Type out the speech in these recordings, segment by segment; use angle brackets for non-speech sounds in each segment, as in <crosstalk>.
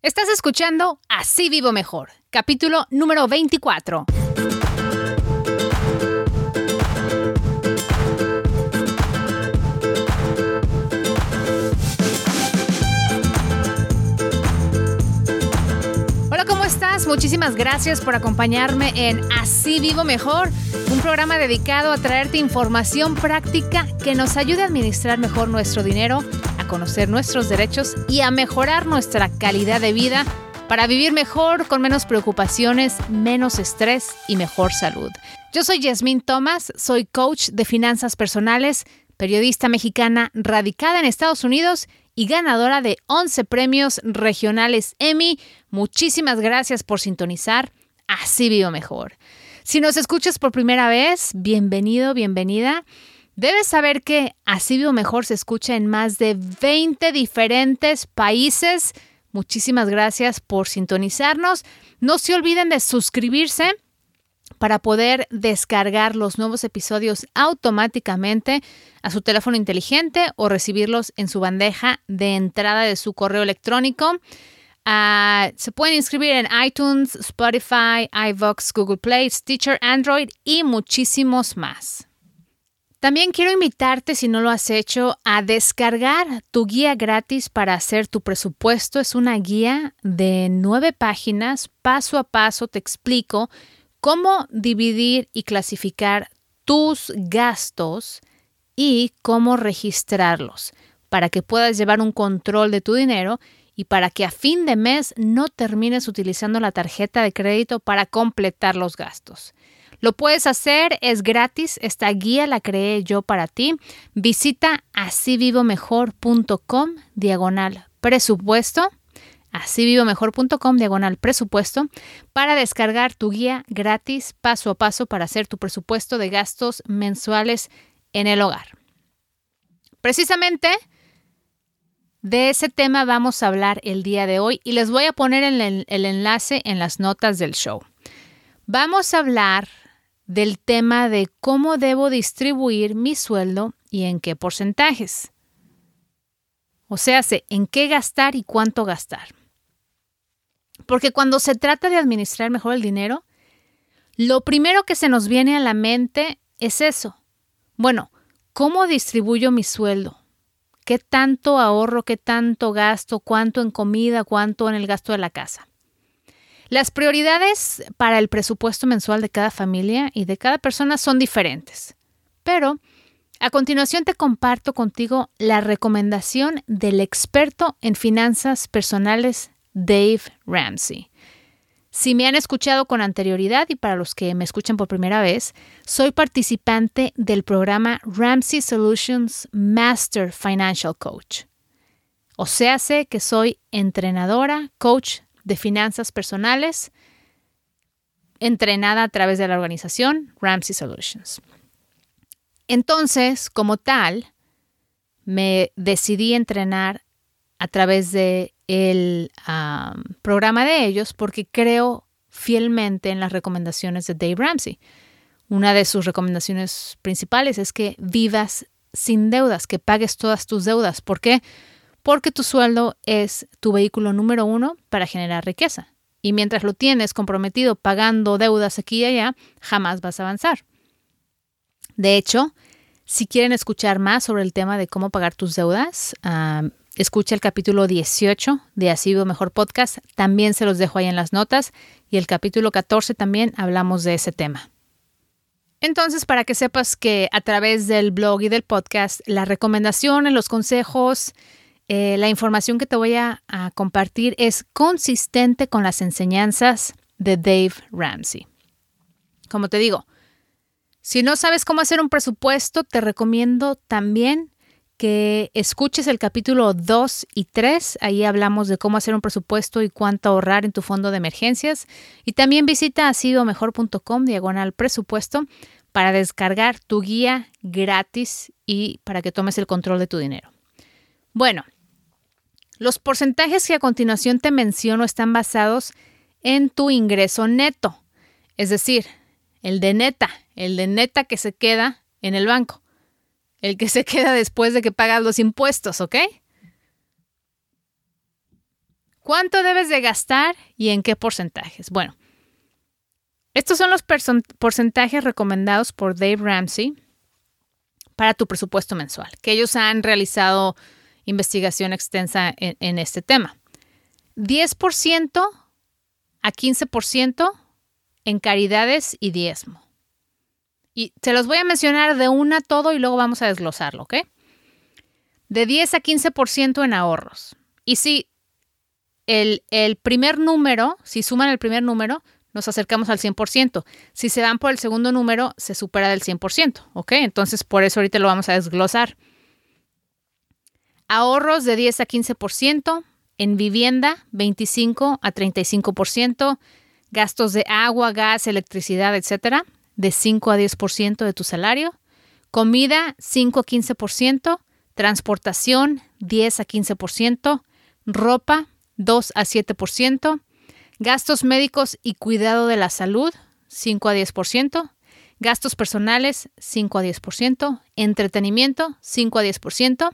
Estás escuchando Así Vivo Mejor, capítulo número 24. Hola, ¿cómo estás? Muchísimas gracias por acompañarme en Así Vivo Mejor, un programa dedicado a traerte información práctica que nos ayude a administrar mejor nuestro dinero conocer nuestros derechos y a mejorar nuestra calidad de vida para vivir mejor, con menos preocupaciones, menos estrés y mejor salud. Yo soy Yasmín Thomas, soy coach de finanzas personales, periodista mexicana radicada en Estados Unidos y ganadora de 11 premios regionales Emmy. Muchísimas gracias por sintonizar. Así vivo mejor. Si nos escuchas por primera vez, bienvenido, bienvenida. Debes saber que Así Vivo Mejor se escucha en más de 20 diferentes países. Muchísimas gracias por sintonizarnos. No se olviden de suscribirse para poder descargar los nuevos episodios automáticamente a su teléfono inteligente o recibirlos en su bandeja de entrada de su correo electrónico. Ah, se pueden inscribir en iTunes, Spotify, iVox, Google Play, Stitcher, Android y muchísimos más. También quiero invitarte, si no lo has hecho, a descargar tu guía gratis para hacer tu presupuesto. Es una guía de nueve páginas. Paso a paso te explico cómo dividir y clasificar tus gastos y cómo registrarlos para que puedas llevar un control de tu dinero y para que a fin de mes no termines utilizando la tarjeta de crédito para completar los gastos. Lo puedes hacer, es gratis. Esta guía la creé yo para ti. Visita asivivomejor.com diagonal presupuesto asivivomejor.com diagonal presupuesto para descargar tu guía gratis paso a paso para hacer tu presupuesto de gastos mensuales en el hogar. Precisamente de ese tema vamos a hablar el día de hoy y les voy a poner el, el enlace en las notas del show. Vamos a hablar del tema de cómo debo distribuir mi sueldo y en qué porcentajes. O sea, en qué gastar y cuánto gastar. Porque cuando se trata de administrar mejor el dinero, lo primero que se nos viene a la mente es eso. Bueno, ¿cómo distribuyo mi sueldo? ¿Qué tanto ahorro? ¿Qué tanto gasto? ¿Cuánto en comida? ¿Cuánto en el gasto de la casa? Las prioridades para el presupuesto mensual de cada familia y de cada persona son diferentes, pero a continuación te comparto contigo la recomendación del experto en finanzas personales Dave Ramsey. Si me han escuchado con anterioridad y para los que me escuchan por primera vez, soy participante del programa Ramsey Solutions Master Financial Coach. O sea, sé que soy entrenadora, coach de finanzas personales entrenada a través de la organización Ramsey Solutions. Entonces, como tal, me decidí entrenar a través de el programa de ellos porque creo fielmente en las recomendaciones de Dave Ramsey. Una de sus recomendaciones principales es que vivas sin deudas, que pagues todas tus deudas. ¿Por qué? Tu sueldo es tu vehículo número uno para generar riqueza. Y mientras lo tienes comprometido pagando deudas aquí y allá, jamás vas a avanzar. De hecho, si quieren escuchar más sobre el tema de cómo pagar tus deudas, escucha el capítulo 18 de Así Mejor Podcast. También se los dejo ahí en las notas. Y el capítulo 14 también hablamos de ese tema. Entonces, para que sepas que a través del blog y del podcast, las recomendaciones, los consejos, eh, la información que te voy a, compartir es consistente con las enseñanzas de Dave Ramsey. Como te digo, si no sabes cómo hacer un presupuesto, te recomiendo también que escuches el capítulo 2 y 3. Ahí hablamos de cómo hacer un presupuesto y cuánto ahorrar en tu fondo de emergencias. Y también visita asidomejor.com diagonal presupuesto para descargar tu guía gratis y para que tomes el control de tu dinero. Bueno, los porcentajes que a continuación te menciono están basados en tu ingreso neto, es decir, el de neta, el de neta que se queda en el banco, el que se queda después de que pagas los impuestos, ¿ok? ¿Cuánto debes de gastar y en qué porcentajes? Bueno, estos son los porcentajes recomendados por Dave Ramsey para tu presupuesto mensual, que ellos han realizado investigación extensa en, este tema. 10% a 15% en caridades y diezmo. Y se los voy a mencionar de una todo y luego vamos a desglosarlo, ¿ok? De 10 a 15% en ahorros. Y si el, el, primer número, si suman el primer número, nos acercamos al 100%. Si se dan por el segundo número, se supera del 100%, ¿ok? Entonces, por eso ahorita lo vamos a desglosar. Ahorros de 10 a 15%, en vivienda 25 a 35%, gastos de agua, gas, electricidad, etcétera, de 5 a 10% de tu salario, comida 5 a 15%, transportación 10 a 15%, ropa 2 a 7%, gastos médicos y cuidado de la salud 5 a 10%, gastos personales 5 a 10%, entretenimiento 5 a 10%,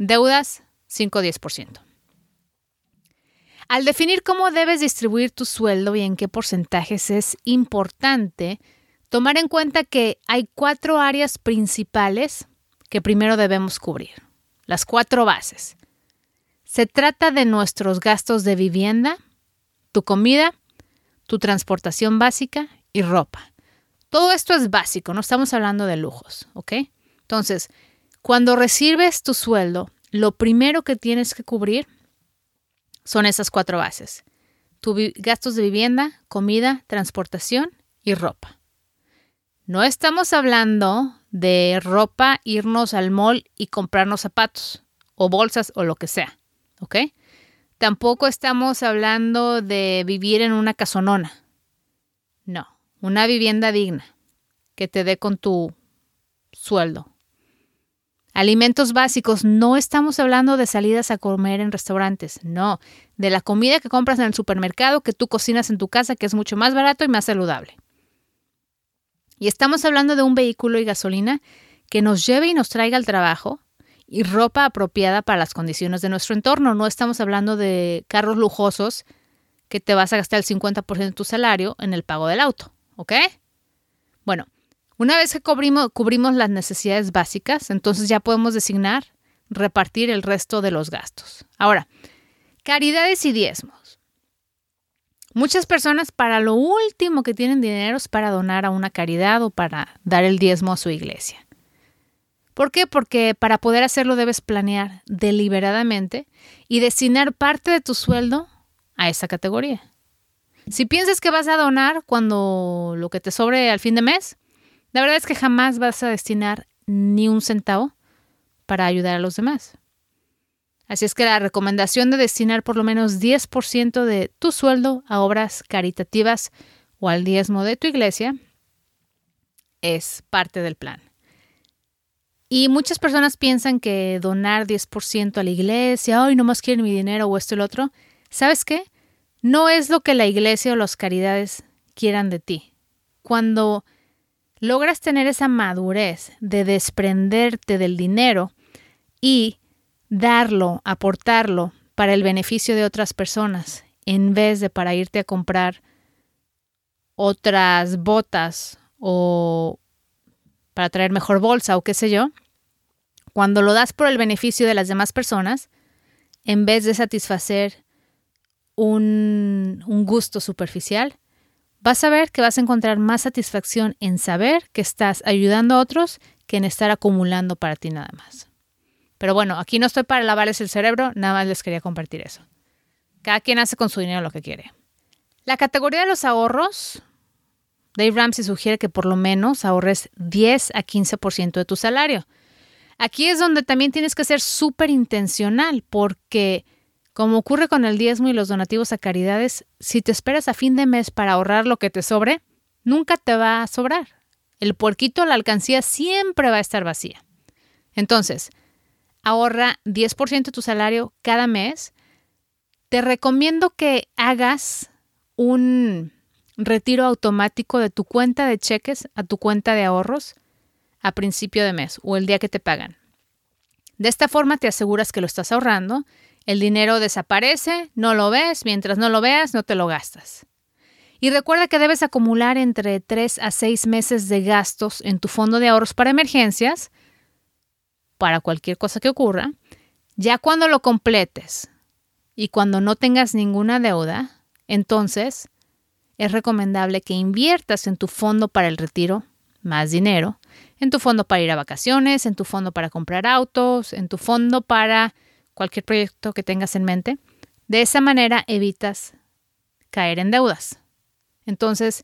deudas 5 a 10%. Al definir cómo debes distribuir tu sueldo y en qué porcentajes es importante tomar en cuenta que hay cuatro áreas principales que primero debemos cubrir. Las cuatro bases. Se trata de nuestros gastos de vivienda, tu comida, tu transportación básica y ropa. Todo esto es básico, no estamos hablando de lujos, ¿ok? Entonces, cuando recibes tu sueldo, lo primero que tienes que cubrir son esas cuatro bases. Tu gastos de vivienda, comida, transportación y ropa. No estamos hablando de ropa, irnos al mall y comprarnos zapatos o bolsas o lo que sea, ¿ok? Tampoco estamos hablando de vivir en una casonona. No, una vivienda digna que te dé con tu sueldo, Alimentos básicos, no estamos hablando de salidas a comer en restaurantes, no, de la comida que compras en el supermercado, que tú cocinas en tu casa, que es mucho más barato y más saludable. Y estamos hablando de un vehículo y gasolina que nos lleve y nos traiga al trabajo y ropa apropiada para las condiciones de nuestro entorno. No estamos hablando de carros lujosos que te vas a gastar el 50% de tu salario en el pago del auto, ¿ok? Bueno, una vez que cubrimos, cubrimos las necesidades básicas, entonces ya podemos designar, repartir el resto de los gastos. Ahora, caridades y diezmos. Muchas personas para lo último que tienen dinero es para donar a una caridad o para dar el diezmo a su iglesia. ¿Por qué? Porque para poder hacerlo debes planear deliberadamente y destinar parte de tu sueldo a esa categoría. Si piensas que vas a donar cuando lo que te sobre al fin de mes, la verdad es que jamás vas a destinar ni un centavo para ayudar a los demás. Así es que la recomendación de destinar por lo menos 10% de tu sueldo a obras caritativas o al diezmo de tu iglesia es parte del plan. Y muchas personas piensan que donar 10% a la iglesia, hoy no más quieren mi dinero o esto y lo otro. ¿Sabes qué? No es lo que la iglesia o las caridades quieran de ti. Cuando logras tener esa madurez de desprenderte del dinero y darlo, aportarlo para el beneficio de otras personas, en vez de para irte a comprar otras botas o para traer mejor bolsa o qué sé yo, cuando lo das por el beneficio de las demás personas, en vez de satisfacer un, un gusto superficial, vas a ver que vas a encontrar más satisfacción en saber que estás ayudando a otros que en estar acumulando para ti nada más. Pero bueno, aquí no estoy para lavarles el cerebro, nada más les quería compartir eso. Cada quien hace con su dinero lo que quiere. La categoría de los ahorros, Dave Ramsey sugiere que por lo menos ahorres 10 a 15% de tu salario. Aquí es donde también tienes que ser súper intencional porque como ocurre con el diezmo y los donativos a caridades, si te esperas a fin de mes para ahorrar lo que te sobre, nunca te va a sobrar. El puerquito, la alcancía siempre va a estar vacía. Entonces, ahorra 10% de tu salario cada mes. Te recomiendo que hagas un retiro automático de tu cuenta de cheques a tu cuenta de ahorros a principio de mes o el día que te pagan. De esta forma te aseguras que lo estás ahorrando El dinero desaparece, no lo ves, mientras no lo veas, no te lo gastas. Y recuerda que debes acumular entre 3 a 6 meses de gastos en tu fondo de ahorros para emergencias, para cualquier cosa que ocurra. Ya cuando lo completes y cuando no tengas ninguna deuda, entonces es recomendable que inviertas en tu fondo para el retiro más dinero, en tu fondo para ir a vacaciones, en tu fondo para comprar autos, en tu fondo para cualquier proyecto que tengas en mente. De esa manera evitas caer en deudas. Entonces,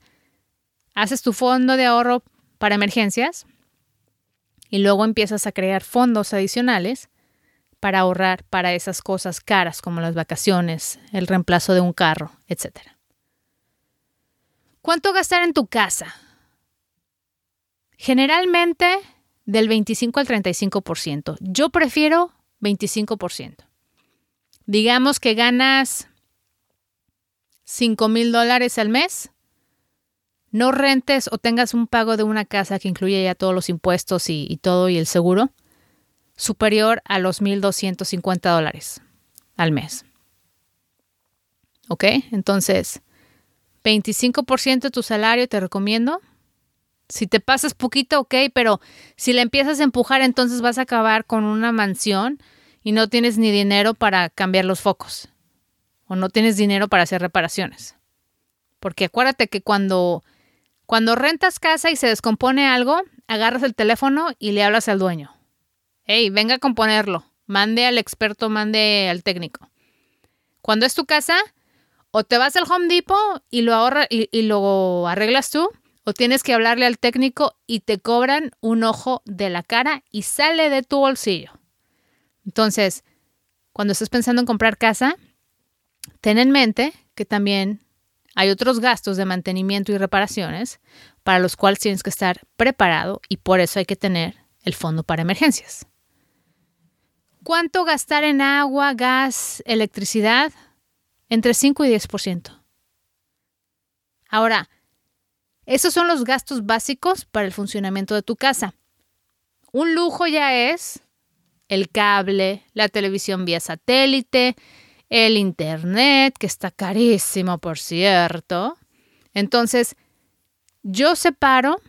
haces tu fondo de ahorro para emergencias y luego empiezas a crear fondos adicionales para ahorrar para esas cosas caras como las vacaciones, el reemplazo de un carro, etc. ¿Cuánto gastar en tu casa? Generalmente del 25 al 35%. Yo prefiero 25%. Digamos que ganas 5 mil dólares al mes. No rentes o tengas un pago de una casa que incluye ya todos los impuestos y, todo y el seguro superior a los 1.250 dólares al mes. ¿Ok? Entonces, 25% de tu salario te recomiendo. Si te pasas poquito, ok, pero si le empiezas a empujar, entonces vas a acabar con una mansión y no tienes ni dinero para cambiar los focos o no tienes dinero para hacer reparaciones. Porque acuérdate que cuando, cuando rentas casa y se descompone algo, agarras el teléfono y le hablas al dueño. Hey, venga a componerlo. Mande al experto, mande al técnico. Cuando es tu casa, o te vas al Home Depot y lo y, y lo arreglas tú, o tienes que hablarle al técnico y te cobran un ojo de la cara y sale de tu bolsillo. Entonces, cuando estés pensando en comprar casa, ten en mente que también hay otros gastos de mantenimiento y reparaciones para los cuales tienes que estar preparado y por eso hay que tener el fondo para emergencias. ¿Cuánto gastar en agua, gas, electricidad? Entre 5 y 10%. Ahora, esos son los gastos básicos para el funcionamiento de tu casa. Un lujo ya es el cable, la televisión vía satélite, el internet, que está carísimo, por cierto. Entonces, yo separo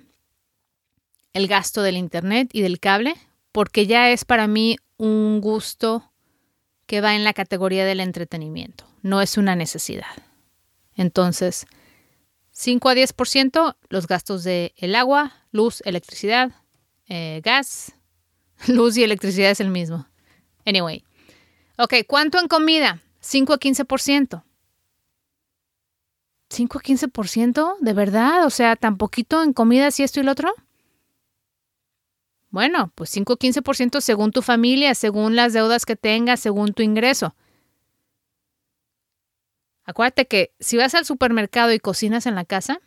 el gasto del internet y del cable porque ya es para mí un gusto que va en la categoría del entretenimiento, no es una necesidad. Entonces, 5 a 10% los gastos de el agua, luz, electricidad, eh, gas. <laughs> Luz y electricidad es el mismo. Anyway. Ok, ¿cuánto en comida? 5 a 15%. 5 a 15%, ¿de verdad? O sea, tan poquito en comida si esto y lo otro. Bueno, pues 5 o 15% según tu familia, según las deudas que tengas, según tu ingreso. Acuérdate que si vas al supermercado y cocinas en la casa,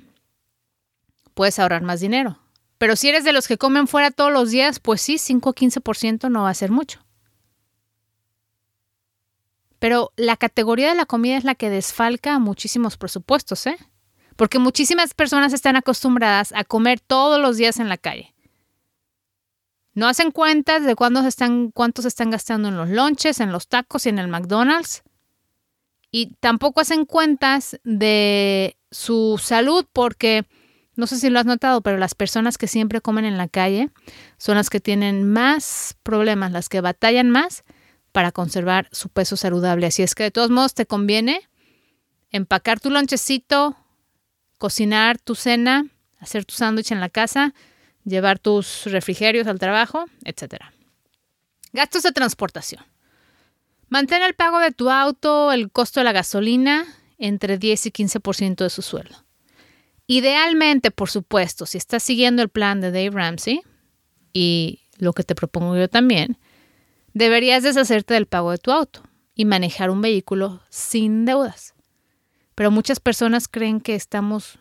puedes ahorrar más dinero. Pero si eres de los que comen fuera todos los días, pues sí, 5 o 15% no va a ser mucho. Pero la categoría de la comida es la que desfalca muchísimos presupuestos, ¿eh? Porque muchísimas personas están acostumbradas a comer todos los días en la calle. No hacen cuentas de cuánto se están, cuánto se están gastando en los lunches, en los tacos y en el McDonald's y tampoco hacen cuentas de su salud porque no sé si lo has notado, pero las personas que siempre comen en la calle son las que tienen más problemas, las que batallan más para conservar su peso saludable. Así es que de todos modos te conviene empacar tu lonchecito, cocinar tu cena, hacer tu sándwich en la casa, llevar tus refrigerios al trabajo, etc. Gastos de transportación. Mantén el pago de tu auto, el costo de la gasolina, entre 10 y 15% de su sueldo. Idealmente, por supuesto, si estás siguiendo el plan de Dave Ramsey y lo que te propongo yo también, deberías deshacerte del pago de tu auto y manejar un vehículo sin deudas. Pero muchas personas creen que estamos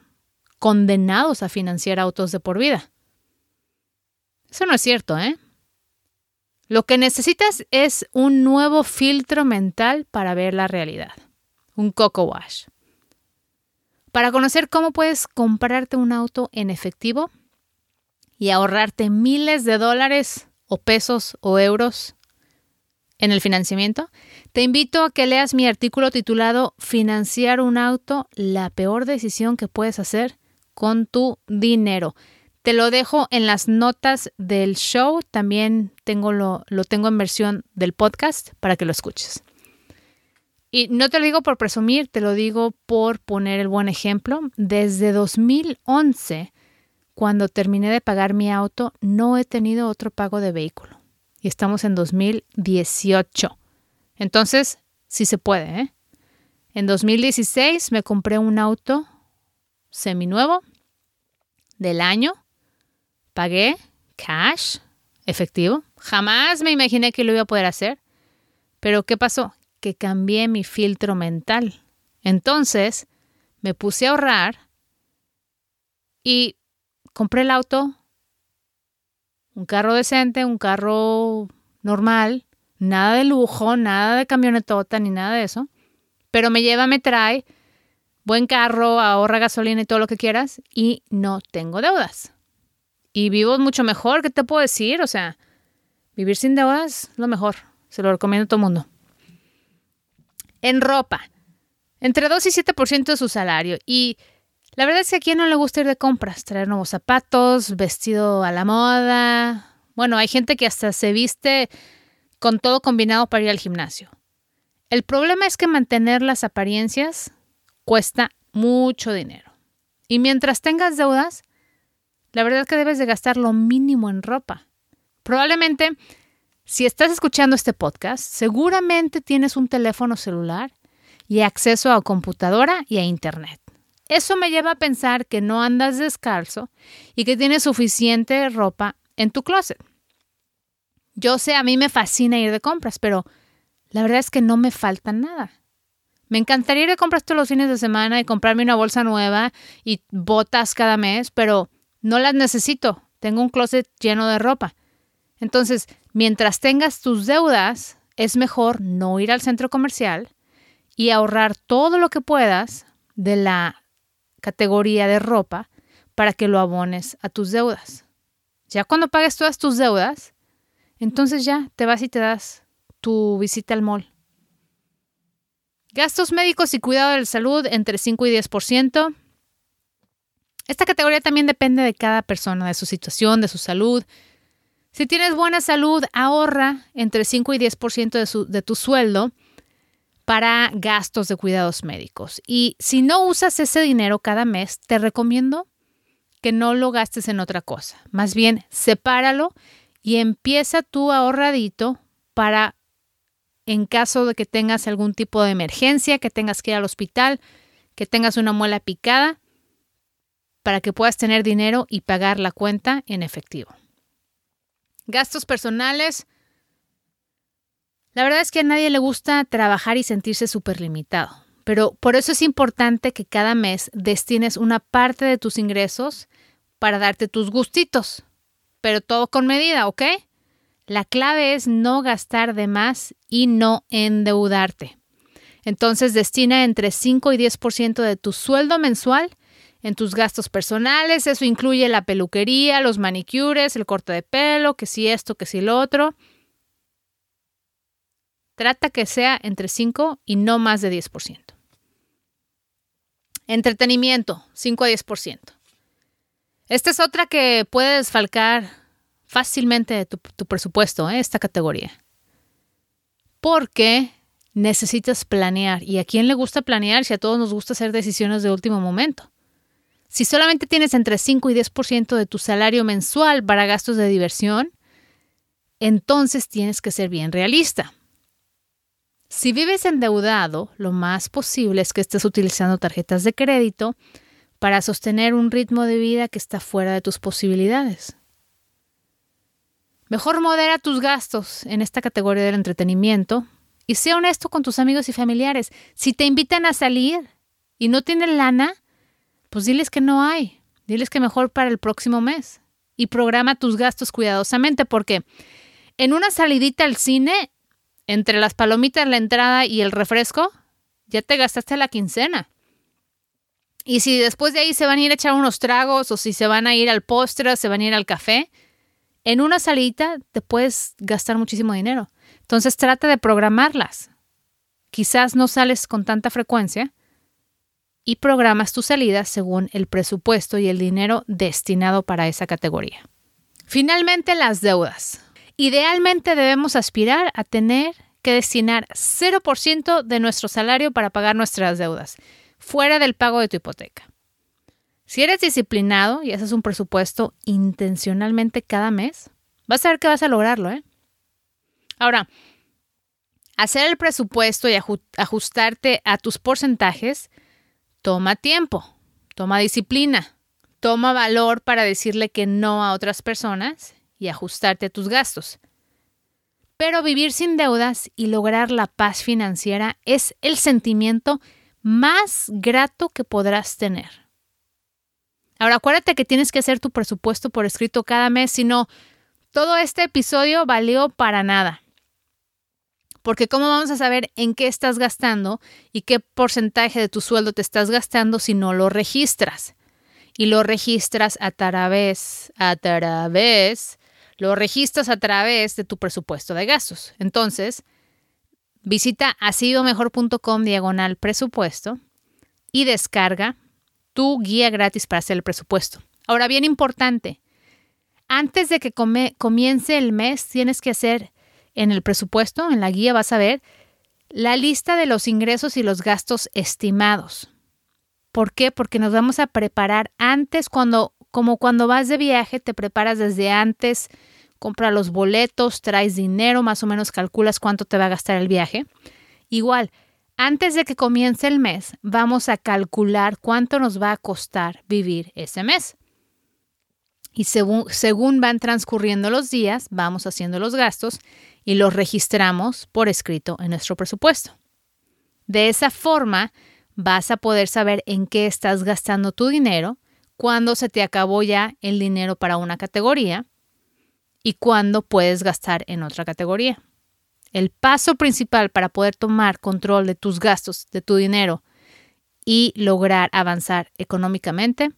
condenados a financiar autos de por vida. Eso no es cierto, ¿eh? Lo que necesitas es un nuevo filtro mental para ver la realidad, un coco wash. Para conocer cómo puedes comprarte un auto en efectivo y ahorrarte miles de dólares o pesos o euros en el financiamiento, te invito a que leas mi artículo titulado Financiar un auto, la peor decisión que puedes hacer con tu dinero. Te lo dejo en las notas del show, también tengo lo, lo tengo en versión del podcast para que lo escuches. Y no te lo digo por presumir, te lo digo por poner el buen ejemplo. Desde 2011, cuando terminé de pagar mi auto, no he tenido otro pago de vehículo. Y estamos en 2018. Entonces, sí se puede, ¿eh? En 2016 me compré un auto seminuevo del año. Pagué cash, efectivo. Jamás me imaginé que lo iba a poder hacer. Pero ¿qué pasó? Que cambié mi filtro mental. Entonces me puse a ahorrar y compré el auto, un carro decente, un carro normal, nada de lujo, nada de camionetota ni nada de eso, pero me lleva, me trae, buen carro, ahorra gasolina y todo lo que quieras y no tengo deudas. Y vivo mucho mejor, ¿qué te puedo decir? O sea, vivir sin deudas, lo mejor. Se lo recomiendo a todo el mundo. En ropa, entre 2 y 7% de su salario. Y la verdad es que a quien no le gusta ir de compras, traer nuevos zapatos, vestido a la moda. Bueno, hay gente que hasta se viste con todo combinado para ir al gimnasio. El problema es que mantener las apariencias cuesta mucho dinero. Y mientras tengas deudas, la verdad es que debes de gastar lo mínimo en ropa. Probablemente si estás escuchando este podcast, seguramente tienes un teléfono celular y acceso a computadora y a Internet. Eso me lleva a pensar que no andas descalzo y que tienes suficiente ropa en tu closet. Yo sé, a mí me fascina ir de compras, pero la verdad es que no me falta nada. Me encantaría ir de compras todos los fines de semana y comprarme una bolsa nueva y botas cada mes, pero no las necesito. Tengo un closet lleno de ropa. Entonces, mientras tengas tus deudas, es mejor no ir al centro comercial y ahorrar todo lo que puedas de la categoría de ropa para que lo abones a tus deudas. Ya cuando pagues todas tus deudas, entonces ya te vas y te das tu visita al mall. Gastos médicos y cuidado de la salud entre 5 y 10%. Esta categoría también depende de cada persona, de su situación, de su salud, si tienes buena salud, ahorra entre 5 y 10% de, su, de tu sueldo para gastos de cuidados médicos. Y si no usas ese dinero cada mes, te recomiendo que no lo gastes en otra cosa. Más bien, sepáralo y empieza tu ahorradito para, en caso de que tengas algún tipo de emergencia, que tengas que ir al hospital, que tengas una muela picada, para que puedas tener dinero y pagar la cuenta en efectivo. Gastos personales. La verdad es que a nadie le gusta trabajar y sentirse súper limitado, pero por eso es importante que cada mes destines una parte de tus ingresos para darte tus gustitos, pero todo con medida, ¿ok? La clave es no gastar de más y no endeudarte. Entonces destina entre 5 y 10% de tu sueldo mensual en tus gastos personales. Eso incluye la peluquería, los manicures, el corte de pelo, que si esto, que si lo otro. Trata que sea entre 5 y no más de 10%. Entretenimiento, 5 a 10%. Esta es otra que puede desfalcar fácilmente tu presupuesto, ¿eh? esta categoría. Porque necesitas planear. ¿Y a quién le gusta planear si a todos nos gusta hacer decisiones de último momento? Si solamente tienes entre 5 y 10% de tu salario mensual para gastos de diversión, entonces tienes que ser bien realista. Si vives endeudado, lo más posible es que estés utilizando tarjetas de crédito para sostener un ritmo de vida que está fuera de tus posibilidades. Mejor modera tus gastos en esta categoría del entretenimiento y sea honesto con tus amigos y familiares. Si te invitan a salir y no tienen lana, pues diles que no hay, diles que mejor para el próximo mes y programa tus gastos cuidadosamente porque en una salidita al cine, entre las palomitas, la entrada y el refresco, ya te gastaste la quincena. Y si después de ahí se van a ir a echar unos tragos o si se van a ir al postre, se van a ir al café, en una salidita te puedes gastar muchísimo dinero. Entonces trata de programarlas. Quizás no sales con tanta frecuencia y programas tus salidas según el presupuesto y el dinero destinado para esa categoría. Finalmente, las deudas. Idealmente debemos aspirar a tener que destinar 0% de nuestro salario para pagar nuestras deudas, fuera del pago de tu hipoteca. Si eres disciplinado y haces un presupuesto intencionalmente cada mes, vas a ver que vas a lograrlo, ¿eh? Ahora, hacer el presupuesto y ajustarte a tus porcentajes toma tiempo, toma disciplina, toma valor para decirle que no a otras personas y ajustarte a tus gastos. Pero vivir sin deudas y lograr la paz financiera es el sentimiento más grato que podrás tener. Ahora acuérdate que tienes que hacer tu presupuesto por escrito cada mes, si no, todo este episodio valió para nada. Porque ¿cómo vamos a saber en qué estás gastando y qué porcentaje de tu sueldo te estás gastando si no lo registras? Y lo registras a través, a través, lo registras a través de tu presupuesto de gastos. Entonces, visita asidomejor.com diagonal presupuesto y descarga tu guía gratis para hacer el presupuesto. Ahora, bien importante, antes de que comience el mes, tienes que hacer en el presupuesto, en la guía vas a ver la lista de los ingresos y los gastos estimados. ¿Por qué? Porque nos vamos a preparar antes cuando, como cuando vas de viaje, te preparas desde antes, compra los boletos, traes dinero, más o menos calculas cuánto te va a gastar el viaje. Igual, antes de que comience el mes, vamos a calcular cuánto nos va a costar vivir ese mes. Y según, van transcurriendo los días, vamos haciendo los gastos y los registramos por escrito en nuestro presupuesto. De esa forma, vas a poder saber en qué estás gastando tu dinero, cuándo se te acabó ya el dinero para una categoría y cuándo puedes gastar en otra categoría. El paso principal para poder tomar control de tus gastos, de tu dinero y lograr avanzar económicamente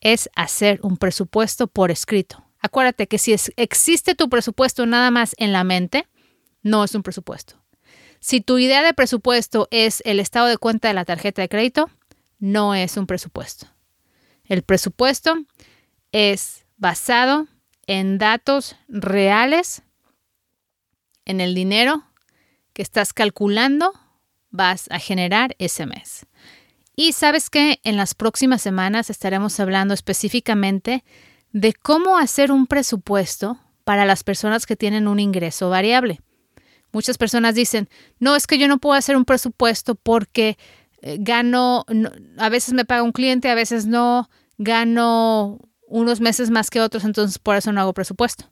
es hacer un presupuesto por escrito. Acuérdate que si existe tu presupuesto nada más en la mente, no es un presupuesto. Si tu idea de presupuesto es el estado de cuenta de la tarjeta de crédito, no es un presupuesto. El presupuesto es basado en datos reales en el dinero que estás calculando vas a generar ese mes. Y sabes que en las próximas semanas estaremos hablando específicamente de cómo hacer un presupuesto para las personas que tienen un ingreso variable. Muchas personas dicen, no, es que yo no puedo hacer un presupuesto porque eh, gano, a veces me paga un cliente, a veces no, gano unos meses más que otros, entonces por eso no hago presupuesto.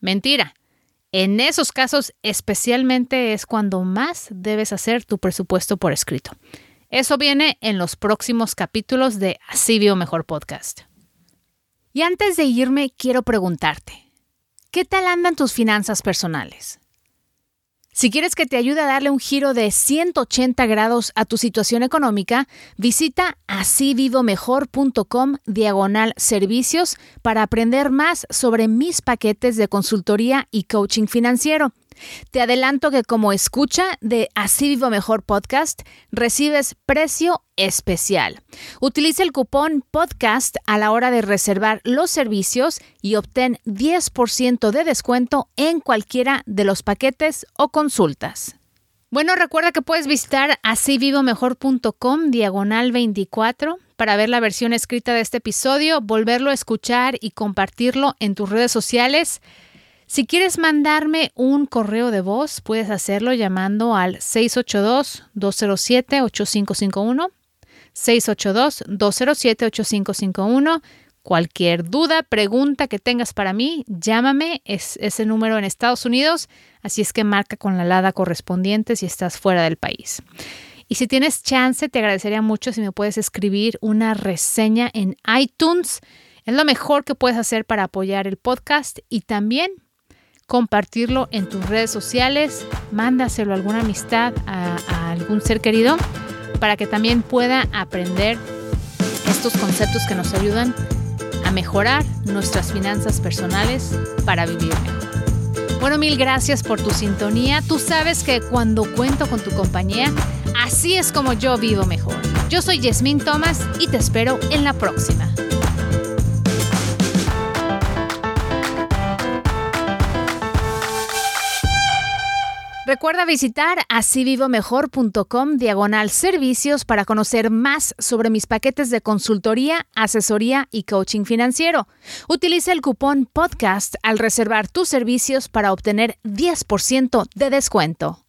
Mentira. En esos casos especialmente es cuando más debes hacer tu presupuesto por escrito. Eso viene en los próximos capítulos de Así Vio Mejor Podcast. Y antes de irme, quiero preguntarte, ¿qué tal andan tus finanzas personales? Si quieres que te ayude a darle un giro de 180 grados a tu situación económica, visita asivivomejor.com diagonal servicios para aprender más sobre mis paquetes de consultoría y coaching financiero. Te adelanto que como escucha de Así Vivo Mejor Podcast, recibes precio especial. Utiliza el cupón podcast a la hora de reservar los servicios y obtén 10% de descuento en cualquiera de los paquetes o consultas. Bueno, recuerda que puedes visitar asivivomejor.com diagonal 24 para ver la versión escrita de este episodio, volverlo a escuchar y compartirlo en tus redes sociales. Si quieres mandarme un correo de voz, puedes hacerlo llamando al 682-207-8551. 682-207-8551. Cualquier duda, pregunta que tengas para mí, llámame. Es ese número en Estados Unidos, así es que marca con la alada correspondiente si estás fuera del país. Y si tienes chance, te agradecería mucho si me puedes escribir una reseña en iTunes. Es lo mejor que puedes hacer para apoyar el podcast y también compartirlo en tus redes sociales, mándaselo a alguna amistad, a, algún ser querido, para que también pueda aprender estos conceptos que nos ayudan a mejorar nuestras finanzas personales para vivir mejor. Bueno, mil gracias por tu sintonía. Tú sabes que cuando cuento con tu compañía, así es como yo vivo mejor. Yo soy Yasmín Thomas y te espero en la próxima. Recuerda visitar asivivomejor.com diagonal servicios para conocer más sobre mis paquetes de consultoría, asesoría y coaching financiero. Utiliza el cupón podcast al reservar tus servicios para obtener 10% de descuento.